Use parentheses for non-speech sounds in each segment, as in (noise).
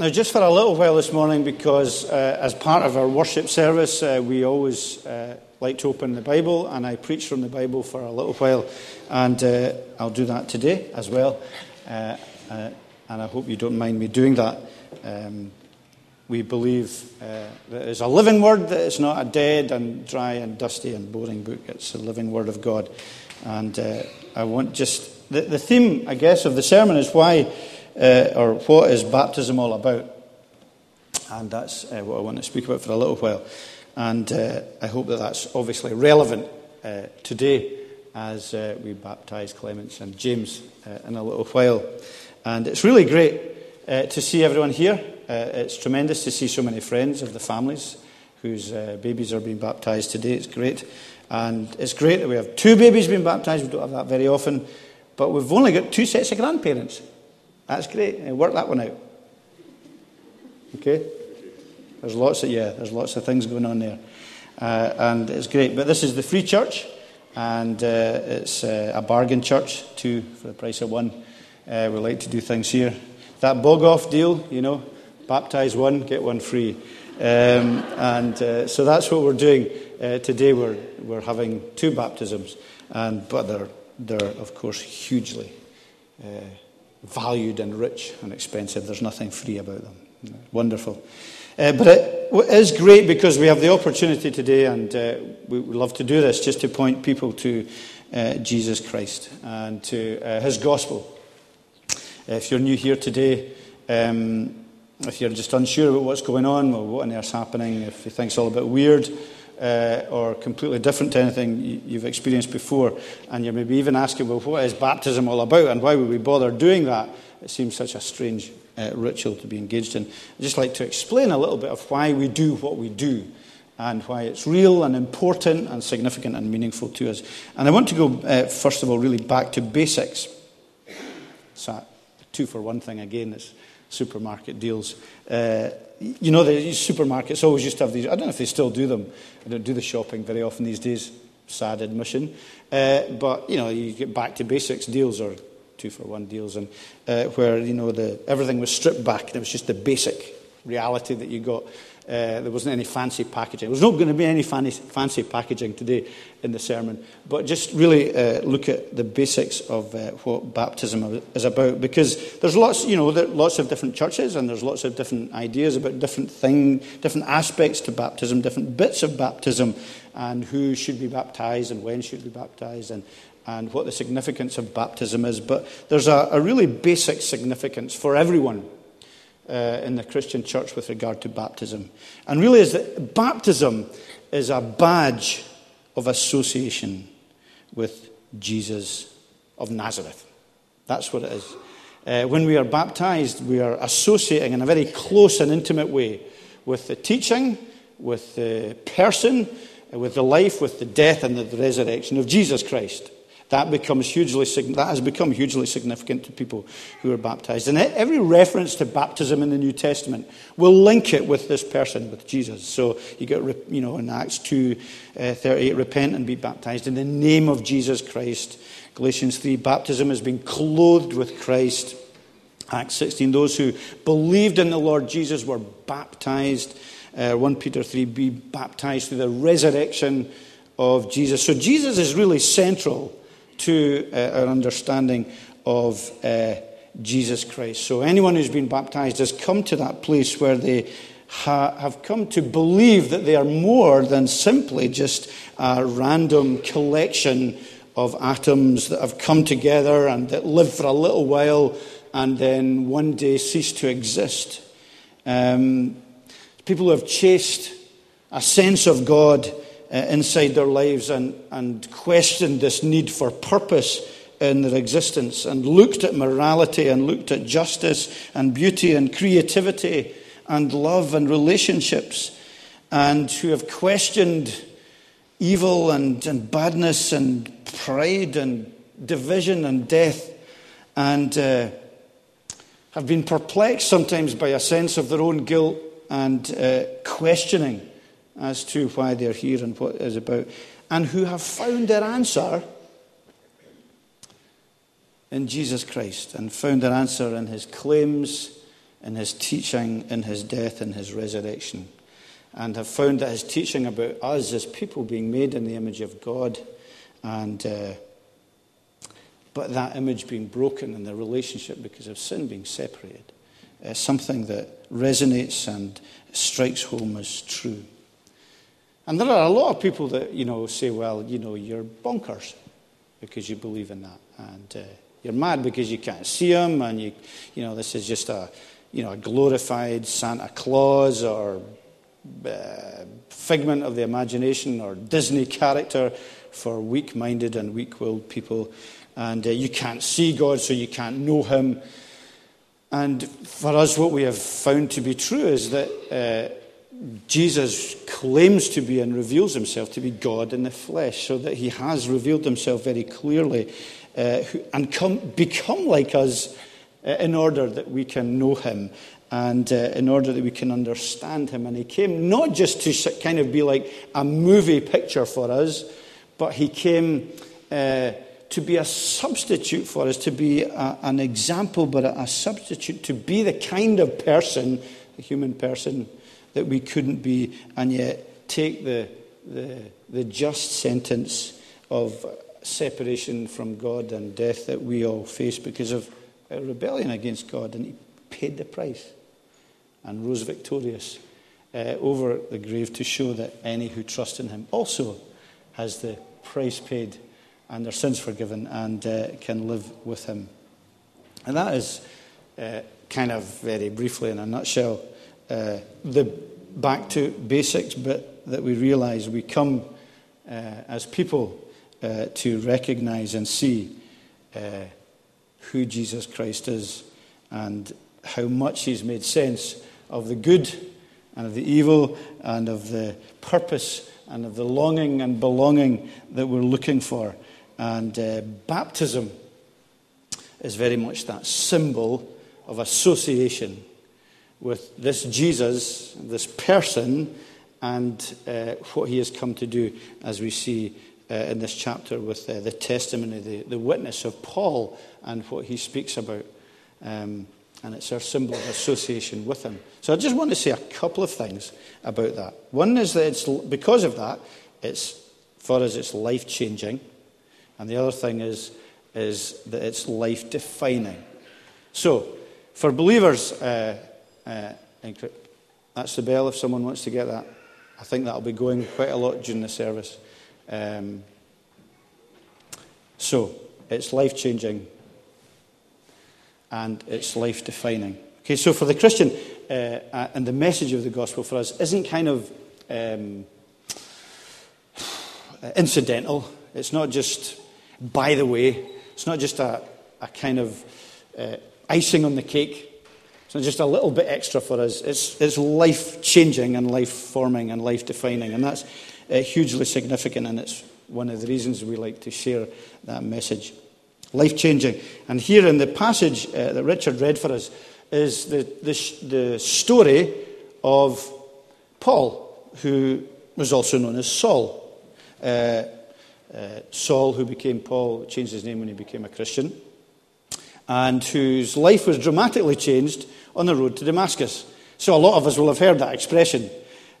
Now, just for a little while this morning, because uh, as part of our worship service, uh, we always uh, like to open the Bible, and I preach from the Bible for a little while, and uh, I'll do that today as well. Uh, uh, and I hope you don't mind me doing that. Um, we believe that it's a living word, that it's not a dead and dry and dusty and boring book. It's a living word of God. And I want just the, the theme, I guess, of the sermon is why uh, or what is baptism all about? And that's uh, what I want to speak about for a little while. And uh, I hope that that's obviously relevant uh, today as uh, we baptize Clements and James uh, in a little while. And it's really great to see everyone here. it's tremendous to see so many friends of the families whose babies are being baptized today. It's great. And it's great that we have two babies being baptized. We don't have that very often. But we've only got two sets of grandparents. That's great. Work that one out. Okay? There's lots of, yeah, there's lots of things going on there. Uh, and it's great. But this is the free church, and uh, it's uh, a bargain church, two for the price of one. Uh, we like to do things here. That bog off deal, you know, baptize one, get one free. Um, and uh, so that's what we're doing uh, today. We're, we're having two baptisms, and, but they're, they're, of course, hugely valued and rich and expensive. There's nothing free about them. Wonderful. Uh, but it is great because we have the opportunity today, and uh, we love to do this, just to point people to uh, Jesus Christ and to uh, his gospel. If you're new here today, um, if you're just unsure about what's going on or what on earth's happening, if you think it's all a bit weird, uh, or completely different to anything you've experienced before, and you're maybe even asking, well, what is baptism all about and why would we bother doing that? It seems such a strange uh, ritual to be engaged in. I'd just like to explain a little bit of why we do what we do and why it's real and important and significant and meaningful to us. And I want to go, uh, first of all, really back to basics. So, two for one thing again, it's supermarket deals. Uh, you know, the supermarkets always used to have these. I don't know if they still do them. I don't do the shopping very often these days. Sad admission. Uh, but, you know, you get back to basics deals or two for one deals, and uh, where, you know, the, everything was stripped back. And it was just the basic reality that you got. Uh, there wasn't any fancy packaging. There's not going to be any fancy packaging today in the sermon, but just really uh, look at the basics of uh, what baptism is about. Because there's lots, you know, lots of different churches, and there's lots of different ideas about different thing, different aspects to baptism, different bits of baptism, and who should be baptized and when should be baptized, and and what the significance of baptism is. But there's a, a really basic significance for everyone uh, in the Christian church with regard to baptism. And really, is that baptism is a badge of association with Jesus of Nazareth. That's what it is. Uh, when we are baptized, we are associating in a very close and intimate way with the teaching, with the person, with the life, with the death, and the resurrection of Jesus Christ. That, becomes hugely, that has become hugely significant to people who are baptized. And every reference to baptism in the New Testament will link it with this person, with Jesus. So you get, you know, in Acts 2 uh, 38, repent and be baptized in the name of Jesus Christ. Galatians 3, baptism has been clothed with Christ. Acts 16, those who believed in the Lord Jesus were baptized. Uh, 1 Peter 3, be baptized through the resurrection of Jesus. So Jesus is really central to uh, our understanding of uh, Jesus Christ. So anyone who's been baptized has come to that place where they ha- have come to believe that they are more than simply just a random collection of atoms that have come together and that live for a little while and then one day cease to exist. Um, people who have chased a sense of God inside their lives and, and questioned this need for purpose in their existence and looked at morality and looked at justice and beauty and creativity and love and relationships and who have questioned evil and, and badness and pride and division and death and uh, have been perplexed sometimes by a sense of their own guilt and uh, questioning as to why they're here and what it is about, and who have found their answer in Jesus Christ and found their answer in his claims in his teaching, in his death, and his resurrection. And have found that his teaching about us as people being made in the image of God, and uh, but that image being broken in the relationship because of sin being separated, is something that resonates and strikes home as true. And there are a lot of people that, you know, say, well, you know, you're bonkers because you believe in that. And uh, you're mad because you can't see him, and you, you know, this is just a, you know, a glorified Santa Claus or uh, figment of the imagination or Disney character for weak minded and weak willed people. And uh, you can't see God, so you can't know him. And for us, what we have found to be true is that uh, Jesus claims to be and reveals himself to be God in the flesh, so that he has revealed himself very clearly uh, and come, become like us uh, in order that we can know him and uh, in order that we can understand him. And he came not just to kind of be like a movie picture for us, but he came uh, to be a substitute for us, to be a, an example, but a, a substitute, to be the kind of person, a human person, that we couldn't be, and yet take the, the, the just sentence of separation from God and death that we all face because of a rebellion against God. And he paid the price and rose victorious uh, over the grave to show that any who trust in him also has the price paid and their sins forgiven and uh, can live with him. And that is uh, kind of very briefly in a nutshell uh, the back to basics bit that we realize we come uh, as people uh, to recognize and see uh, who Jesus Christ is and how much he's made sense of the good and of the evil and of the purpose and of the longing and belonging that we're looking for. And uh, baptism is very much that symbol of association with this Jesus, this person, and uh, what he has come to do, as we see uh, in this chapter with uh, the testimony, the, the witness of Paul, and what he speaks about. Um, and it's our symbol of association with him. So I just want to say a couple of things about that. One is that it's because of that, it's for us it's life changing, and the other thing is is that it's life defining. So, for believers, uh, that's the bell if someone wants to get that. I think that'll be going quite a lot during the service. Um, so, it's life changing and it's life defining. Okay, so for the Christian, uh, uh, and the message of the gospel for us isn't kind of um, incidental. It's not just by the way. It's not just a, a kind of uh, icing on the cake. Not just a little bit extra for us. It's, it's life changing and life forming and life defining. And that's uh, hugely significant, and it's one of the reasons we like to share that message life changing. And here in the passage uh, that Richard read for us is the, the, the story of Paul, who was also known as Saul. Uh, uh, Saul, who became Paul, changed his name when he became a Christian, and whose life was dramatically changed on the road to Damascus. So, a lot of us will have heard that expression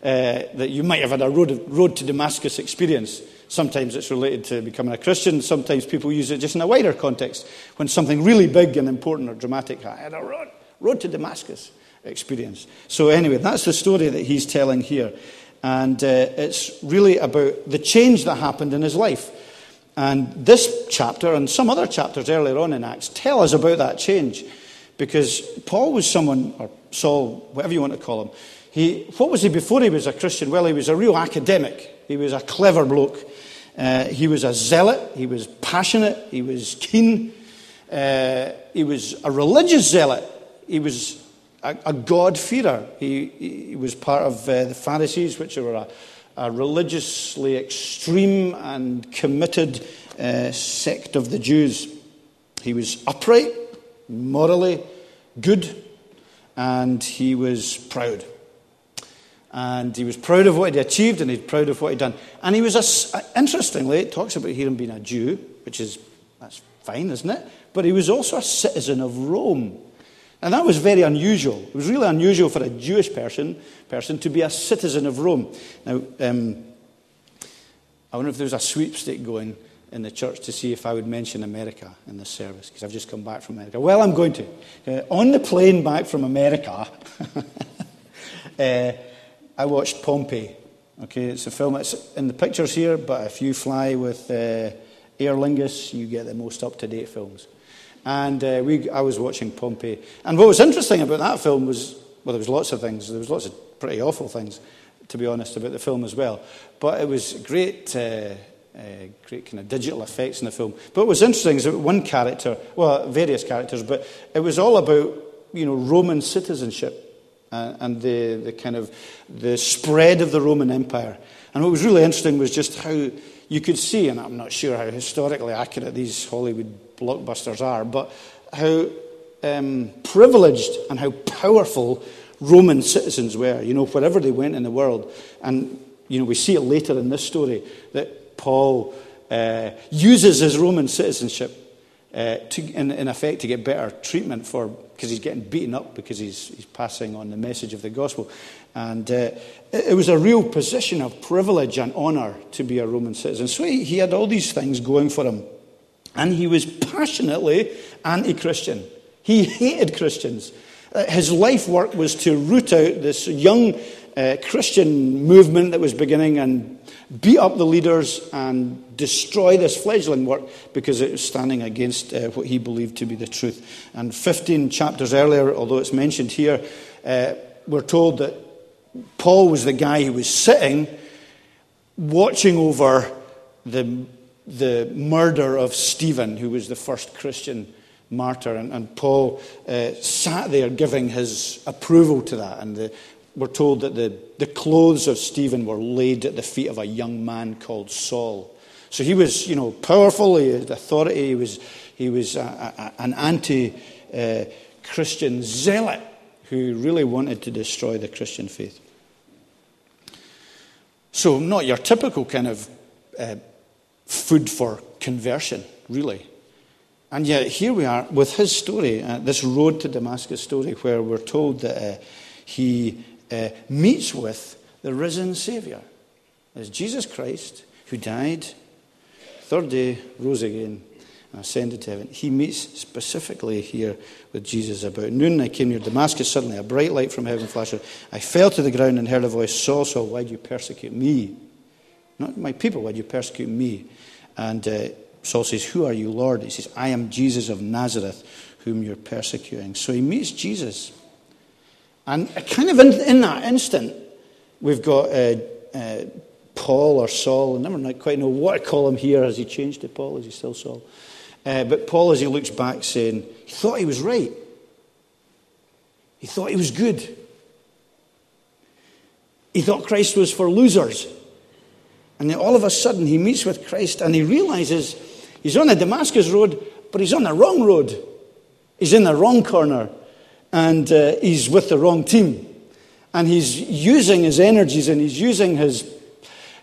uh, that you might have had a road, road to Damascus experience. Sometimes it's related to becoming a Christian. Sometimes people use it just in a wider context when something really big and important or dramatic. I had a road, road to Damascus experience. So, anyway, that's the story that he's telling here. And uh, it's really about the change that happened in his life. And this chapter and some other chapters earlier on in Acts tell us about that change. Because Paul was someone, or Saul, whatever you want to call him, he, what was he before he was a Christian? Well, he was a real academic. He was a clever bloke. Uh, he was a zealot. He was passionate. He was keen. Uh, he was a religious zealot. He was a, a God-fearer. He, he, was part of uh, the Pharisees, which were a, a religiously extreme and committed uh, sect of the Jews. He was upright, morally good, and he was proud. And he was proud of what he'd achieved and he's proud of what he'd done. And he was, a, interestingly, it talks about him being a Jew, which is, that's fine, isn't it? But he was also a citizen of Rome. And that was very unusual. It was really unusual for a Jewish person, person to be a citizen of Rome. Now, um, I wonder if there was a sweepstake going in the church to see if I would mention America in this service, because I've just come back from America. Well, I'm going to. Uh, on the plane back from America, (laughs) uh, I watched Pompeii. Okay, it's a film that's in the pictures here, but if you fly with uh, Aer Lingus, you get the most up to date films. And uh, we, I was watching Pompeii. And what was interesting about that film was, well, there was lots of things. There was lots of pretty awful things, to be honest, about the film as well. But it was great, uh, uh, great kind of digital effects in the film. But what was interesting is that one character, well, various characters, but it was all about, you know, Roman citizenship uh, and the, the kind of the spread of the Roman Empire. And what was really interesting was just how you could see, and I'm not sure how historically accurate these Hollywood blockbusters are, but how um, privileged and how powerful Roman citizens were, you know, wherever they went in the world. And, you know, we see it later in this story that Paul uh, uses his Roman citizenship uh, to, in, in, effect to get better treatment for because he's getting beaten up because he's, he's passing on the message of the gospel. And uh, it, was a real position of privilege and honour to be a Roman citizen. So he, he had all these things going for him. And he was passionately anti Christian. He hated Christians. Uh, his life work was to root out this young uh, Christian movement that was beginning and beat up the leaders and destroy this fledgling work because it was standing against uh, what he believed to be the truth. And 15 chapters earlier, although it's mentioned here, uh, we're told that Paul was the guy who was sitting watching over the, the murder of Stephen, who was the first Christian martyr. And, and Paul uh, sat there giving his approval to that. And the, we're told that the, the clothes of Stephen were laid at the feet of a young man called Saul. So he was, you know, powerful, he had authority, he was, he was a, a, an anti uh, Christian zealot who really wanted to destroy the Christian faith. So, not your typical kind of uh, food for conversion, really. And yet, here we are with his story, uh, this road to Damascus story, where we're told that uh, he uh, meets with the risen Savior. As Jesus Christ, who died, third day, rose again, and ascended to heaven. He meets specifically here with Jesus. About noon, I came near Damascus. Suddenly, a bright light from heaven flashed. I fell to the ground and heard a voice Saul, Saul, why do you persecute me? Not my people, why do you persecute me? And uh, Saul says, Who are you, Lord? He says, I am Jesus of Nazareth, whom you're persecuting. So he meets Jesus. And kind of in, in that instant, we've got uh, uh, Paul or Saul. I never quite know what to call him here. Has he changed to Paul? Is he still Saul? Uh, but Paul, as he looks back, saying, he thought he was right. He thought he was good. He thought Christ was for losers. And then all of a sudden, he meets with Christ and he realizes he's on the Damascus road, but he's on the wrong road. He's in the wrong corner and uh, he's with the wrong team. And he's using his energies and he's using his,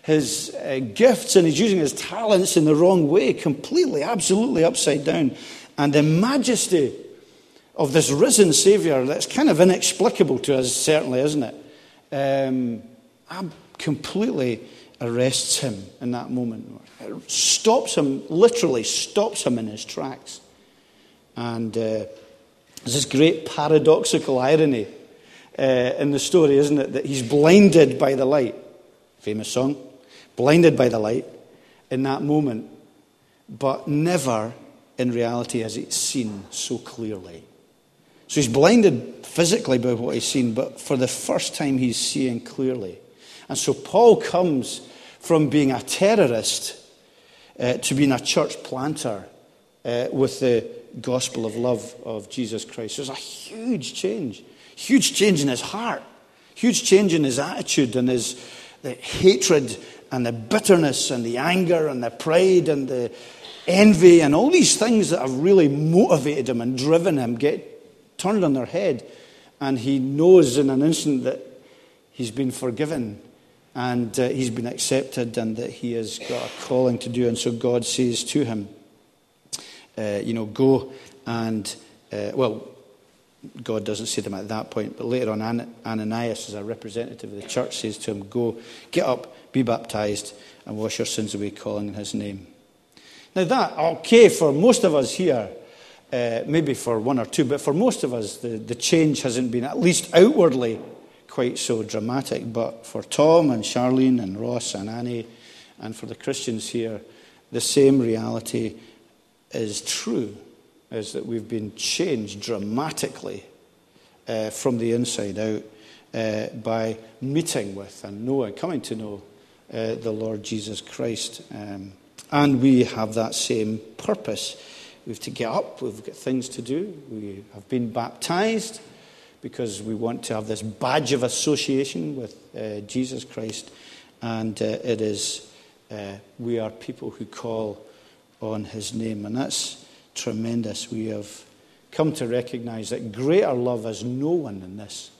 his uh, gifts and he's using his talents in the wrong way, completely, absolutely upside down. And the majesty of this risen Savior, that's kind of inexplicable to us, certainly, isn't it? Um, I'm completely arrests him in that moment. It stops him, literally stops him in his tracks. And. Uh, there's this great paradoxical irony uh, in the story, isn't it? That he's blinded by the light. Famous song. Blinded by the light in that moment, but never in reality has he seen so clearly. So he's blinded physically by what he's seen, but for the first time he's seeing clearly. And so Paul comes from being a terrorist uh, to being a church planter uh, with the gospel of love of Jesus Christ. There's a huge change, huge change in his heart, huge change in his attitude and his the hatred and the bitterness and the anger and the pride and the envy and all these things that have really motivated him and driven him get turned on their head. And he knows in an instant that he's been forgiven and uh, he's been accepted and that he has got a calling to do. And so God says to him, uh, you know, go and, uh, well, God doesn't say to him at that point, but later on, Ananias, as a representative of the church, says to him, Go, get up, be baptized, and wash your sins away, calling in his name. Now, that, okay, for most of us here, uh, maybe for one or two, but for most of us, the, the change hasn't been, at least outwardly, quite so dramatic. But for Tom and Charlene and Ross and Annie, and for the Christians here, the same reality is true is that we've been changed dramatically uh, from the inside out uh, by meeting with and knowing, coming to know uh, the Lord Jesus Christ. Um, and we have that same purpose. We have to get up, we've got things to do. We have been baptized because we want to have this badge of association with uh, Jesus Christ. And uh, it is, uh, we are people who call on his name. And that's tremendous. We have come to recognize that greater love has no one than this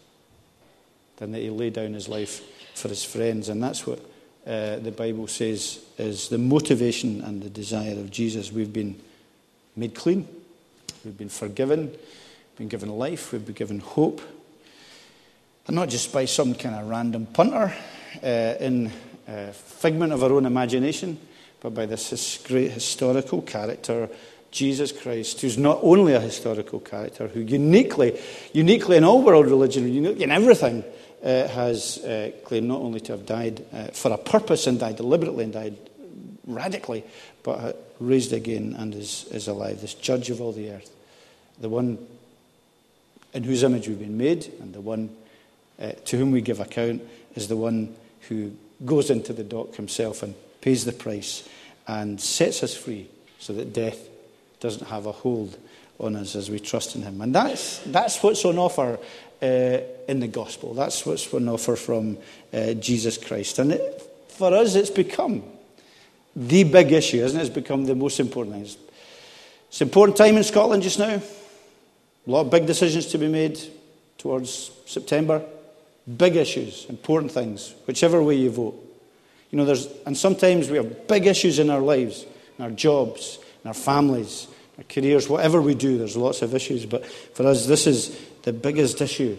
than that he laid down his life for his friends. And that's what uh, the Bible says is the motivation and the desire of Jesus. We've been made clean, we've been forgiven, been given life, we've been given hope. And not just by some kind of random punter uh, in a uh, figment of our own imagination, but by this great historical character Jesus Christ, who's not only a historical character, who uniquely, uniquely in all world religion, uniquely in everything, uh, has uh, claimed not only to have died uh, for a purpose and died deliberately and died radically, but raised again and is, is alive. This judge of all the earth, the one in whose image we've been made, and the one uh, to whom we give account, is the one who goes into the dock himself and pays the price and sets us free so that death doesn't have a hold on us as we trust in Him. And that's, that's what's on offer uh, in the gospel. That's what's on offer from uh, Jesus Christ. And it, for us, it's become the big issue, isn't it? It's become the most important thing. It's, it's an important time in Scotland just now. A lot of big decisions to be made towards September. Big issues, important things, whichever way you vote. You know, there's, and sometimes we have big issues in our lives, in our jobs, in our families, our careers, whatever we do, there's lots of issues. But for us, this is the biggest issue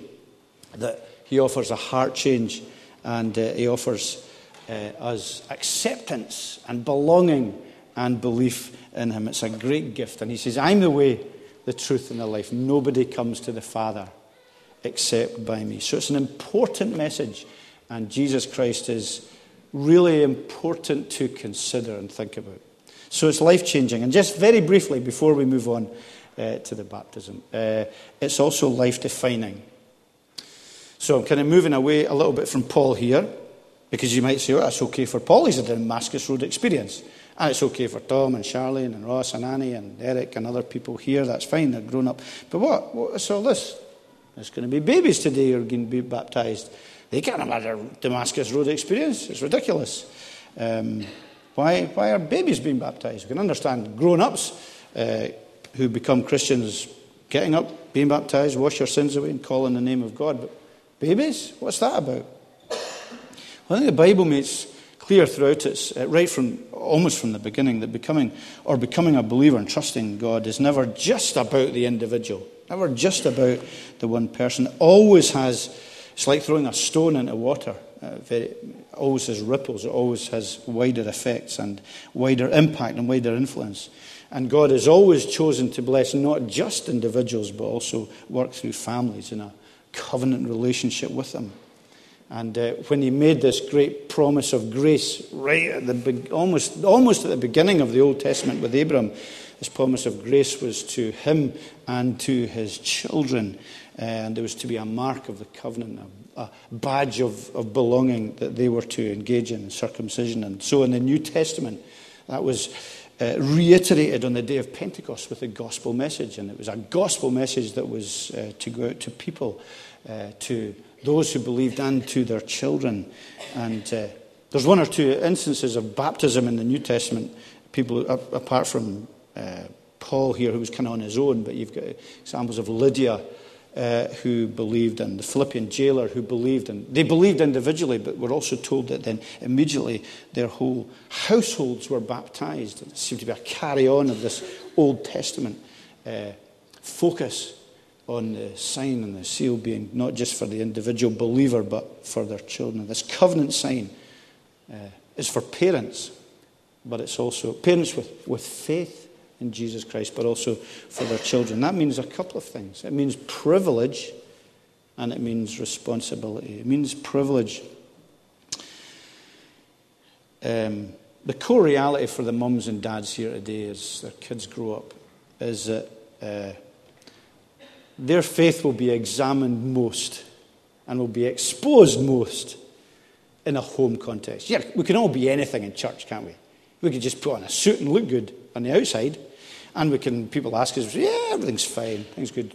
that he offers a heart change and uh, he offers uh, us acceptance and belonging and belief in him. It's a great gift. And he says, I'm the way, the truth, and the life. Nobody comes to the Father except by me. So it's an important message. And Jesus Christ is really important to consider and think about. So it's life changing. And just very briefly, before we move on uh, to the baptism, uh, it's also life defining. So I'm kind of moving away a little bit from Paul here, because you might say, oh, that's okay for Paul. He's had a Damascus Road experience. And it's okay for Tom and Charlene and Ross and Annie and Eric and other people here. That's fine, they're grown up. But what? What's all this? There's going to be babies today who are going to be baptized. They can't have had a Damascus Road experience. It's ridiculous. Um, why, why are babies being baptized? We can understand grown ups uh, who become Christians getting up, being baptized, wash your sins away, and call in the name of God. But babies? What's that about? Well, I think the Bible makes clear throughout it, uh, right from almost from the beginning, that becoming or becoming a believer and trusting God is never just about the individual, never just about the one person. It always has, it's like throwing a stone into water. Uh, always has ripples, it always has wider effects and wider impact and wider influence. And God has always chosen to bless not just individuals, but also work through families in a covenant relationship with them. And uh, when he made this great promise of grace right at the almost, almost at the beginning of the Old Testament with Abram, this promise of grace was to him and to his children. Uh, and there was to be a mark of the covenant, a badge of, of belonging that they were to engage in, circumcision. And so in the New Testament, that was uh, reiterated on the day of Pentecost with a gospel message. And it was a gospel message that was uh, to go out to people, uh, to those who believed, and to their children. And uh, there's one or two instances of baptism in the New Testament, people apart from uh, Paul here, who was kind of on his own, but you've got examples of Lydia uh, who believed and the Philippian jailer who believed. And they believed individually, but were also told that then immediately their whole households were baptized. It seemed to be a carry on of this Old Testament uh, focus on the sign and the seal being not just for the individual believer, but for their children. This covenant sign uh, is for parents, but it's also parents with, with faith in Jesus Christ, but also for their children. That means a couple of things it means privilege and it means responsibility. It means privilege. Um, the core reality for the mums and dads here today as their kids grow up is that uh, their faith will be examined most and will be exposed most in a home context. Yeah, we can all be anything in church, can't we? We could just put on a suit and look good on the outside, and we can. People ask us, "Yeah, everything's fine, things good."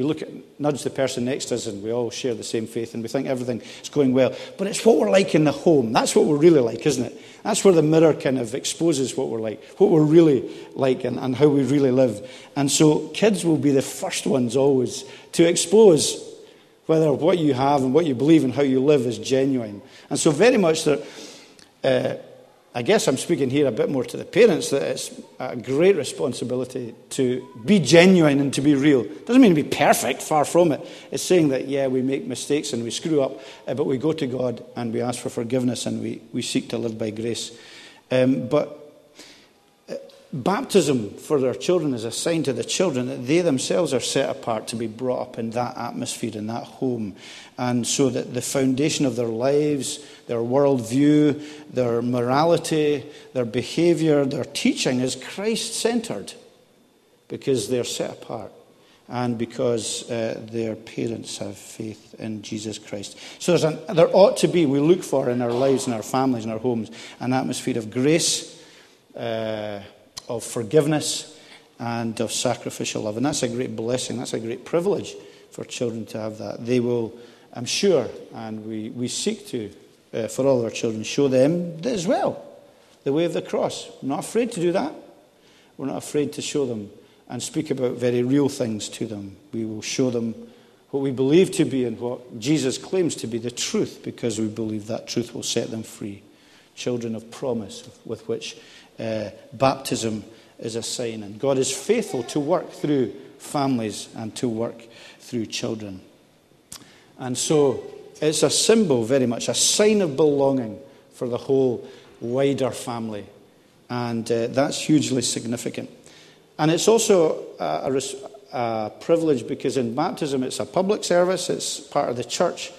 We look at, nudge the person next to us, and we all share the same faith, and we think everything is going well. But it's what we're like in the home. That's what we're really like, isn't it? That's where the mirror kind of exposes what we're like, what we're really like, and, and how we really live. And so, kids will be the first ones always to expose whether what you have and what you believe and how you live is genuine. And so, very much that. Uh, I guess I'm speaking here a bit more to the parents that it's a great responsibility to be genuine and to be real. It doesn't mean to be perfect, far from it. It's saying that, yeah, we make mistakes and we screw up, uh, but we go to God and we ask for forgiveness and we, we seek to live by grace. Um, but Baptism for their children is a sign to the children that they themselves are set apart to be brought up in that atmosphere, in that home. And so that the foundation of their lives, their worldview, their morality, their behavior, their teaching is Christ centered because they're set apart and because uh, their parents have faith in Jesus Christ. So an, there ought to be, we look for in our lives, in our families, in our homes, an atmosphere of grace. Uh, of forgiveness and of sacrificial love. And that's a great blessing. That's a great privilege for children to have that. They will, I'm sure, and we, we seek to, uh, for all our children, show them as well the way of the cross. We're not afraid to do that. We're not afraid to show them and speak about very real things to them. We will show them what we believe to be and what Jesus claims to be the truth because we believe that truth will set them free. Children of promise with which uh, baptism is a sign. And God is faithful to work through families and to work through children. And so it's a symbol, very much, a sign of belonging for the whole wider family. And uh, that's hugely significant. And it's also a, a, a, privilege because in baptism it's a public service, it's part of the church.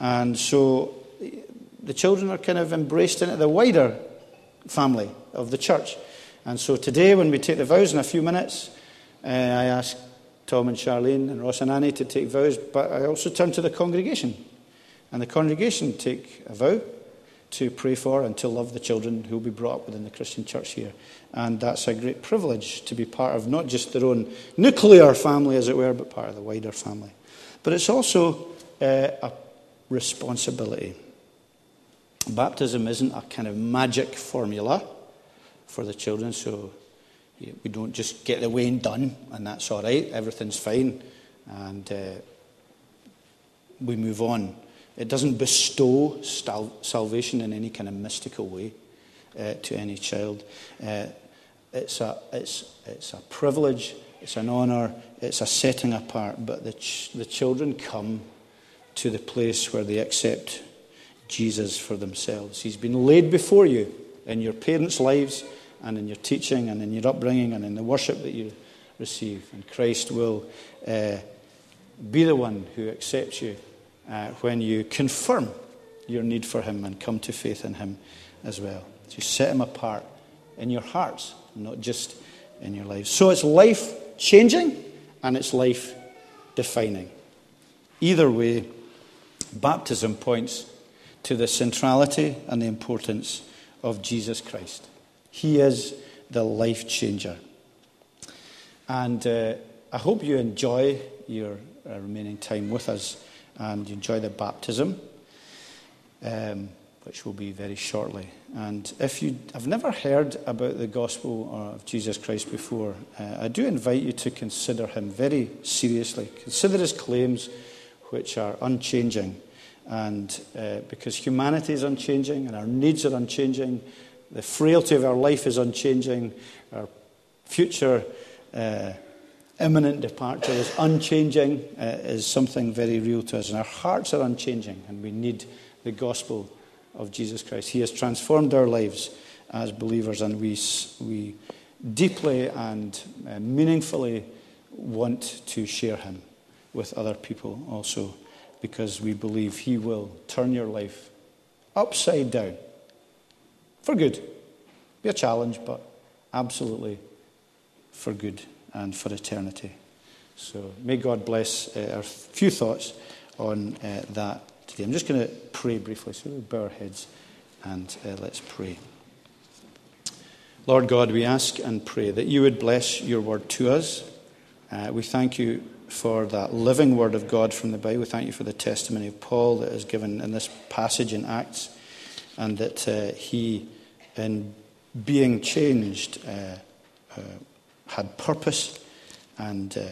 And so the children are kind of embraced into the wider family of the church. And so today, when we take the vows in a few minutes, uh, I ask Tom and Charlene and Ross and Annie to take vows, but I also turn to the congregation. And the congregation take a vow to pray for and to love the children who will be brought up within the Christian church here. And that's a great privilege to be part of not just their own nuclear family, as it were, but part of the wider family. But it's also uh, a responsibility. Baptism isn't a kind of magic formula for the children, so we don't just get the weighing done and that's all right, everything's fine, and uh, we move on. It doesn't bestow salvation in any kind of mystical way uh, to any child. Uh, it's, a, it's, it's a privilege, it's an honour, it's a setting apart, but the, ch- the children come to the place where they accept Jesus for themselves. He's been laid before you in your parents' lives and in your teaching and in your upbringing and in the worship that you receive. And Christ will uh, be the one who accepts you uh, when you confirm your need for Him and come to faith in Him as well. To set Him apart in your hearts, not just in your lives. So it's life changing and it's life defining. Either way, baptism points to the centrality and the importance of Jesus Christ. He is the life changer. And uh, I hope you enjoy your uh, remaining time with us and you enjoy the baptism, um, which will be very shortly. And if you have never heard about the gospel of Jesus Christ before, uh, I do invite you to consider him very seriously. Consider his claims, which are unchanging and uh, because humanity is unchanging and our needs are unchanging, the frailty of our life is unchanging, our future uh, imminent departure is unchanging, uh, is something very real to us. And our hearts are unchanging, and we need the gospel of Jesus Christ. He has transformed our lives as believers, and we, we deeply and uh, meaningfully want to share Him with other people also, because we believe He will turn your life upside down for good. Be a challenge, but absolutely for good and for eternity. So may God bless uh, our few thoughts on uh, that today. I'm just going to pray briefly. So we bow our heads and uh, let's pray. Lord God, we ask and pray that you would bless your word to us. Uh, we thank you for that living word of God from the Bible. We thank you for the testimony of Paul that is given in this passage in Acts, and that uh, he, in being changed, uh, uh had purpose and uh,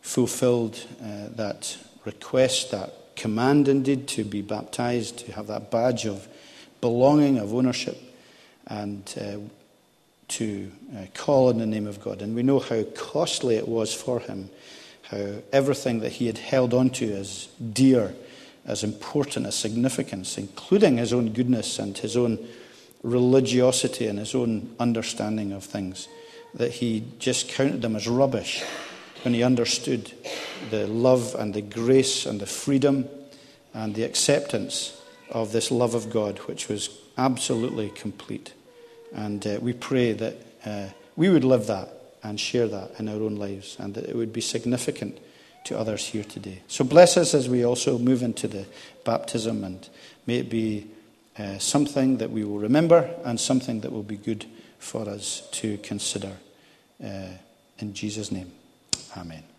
fulfilled uh, that request, that command indeed to be baptized, to have that badge of belonging, of ownership, and uh, to uh, call in the name of God. And we know how costly it was for him, how everything that he had held on to as dear, as important, as significance, including his own goodness and his own religiosity and his own understanding of things that he just counted them as rubbish when he understood the love and the grace and the freedom and the acceptance of this love of God, which was absolutely complete. And uh, we pray that uh, we would live that and share that in our own lives and that it would be significant to others here today. So bless us as we also move into the baptism and may it be uh, something that we will remember and something that will be good for us to consider. Uh, in Jesus' name, amen.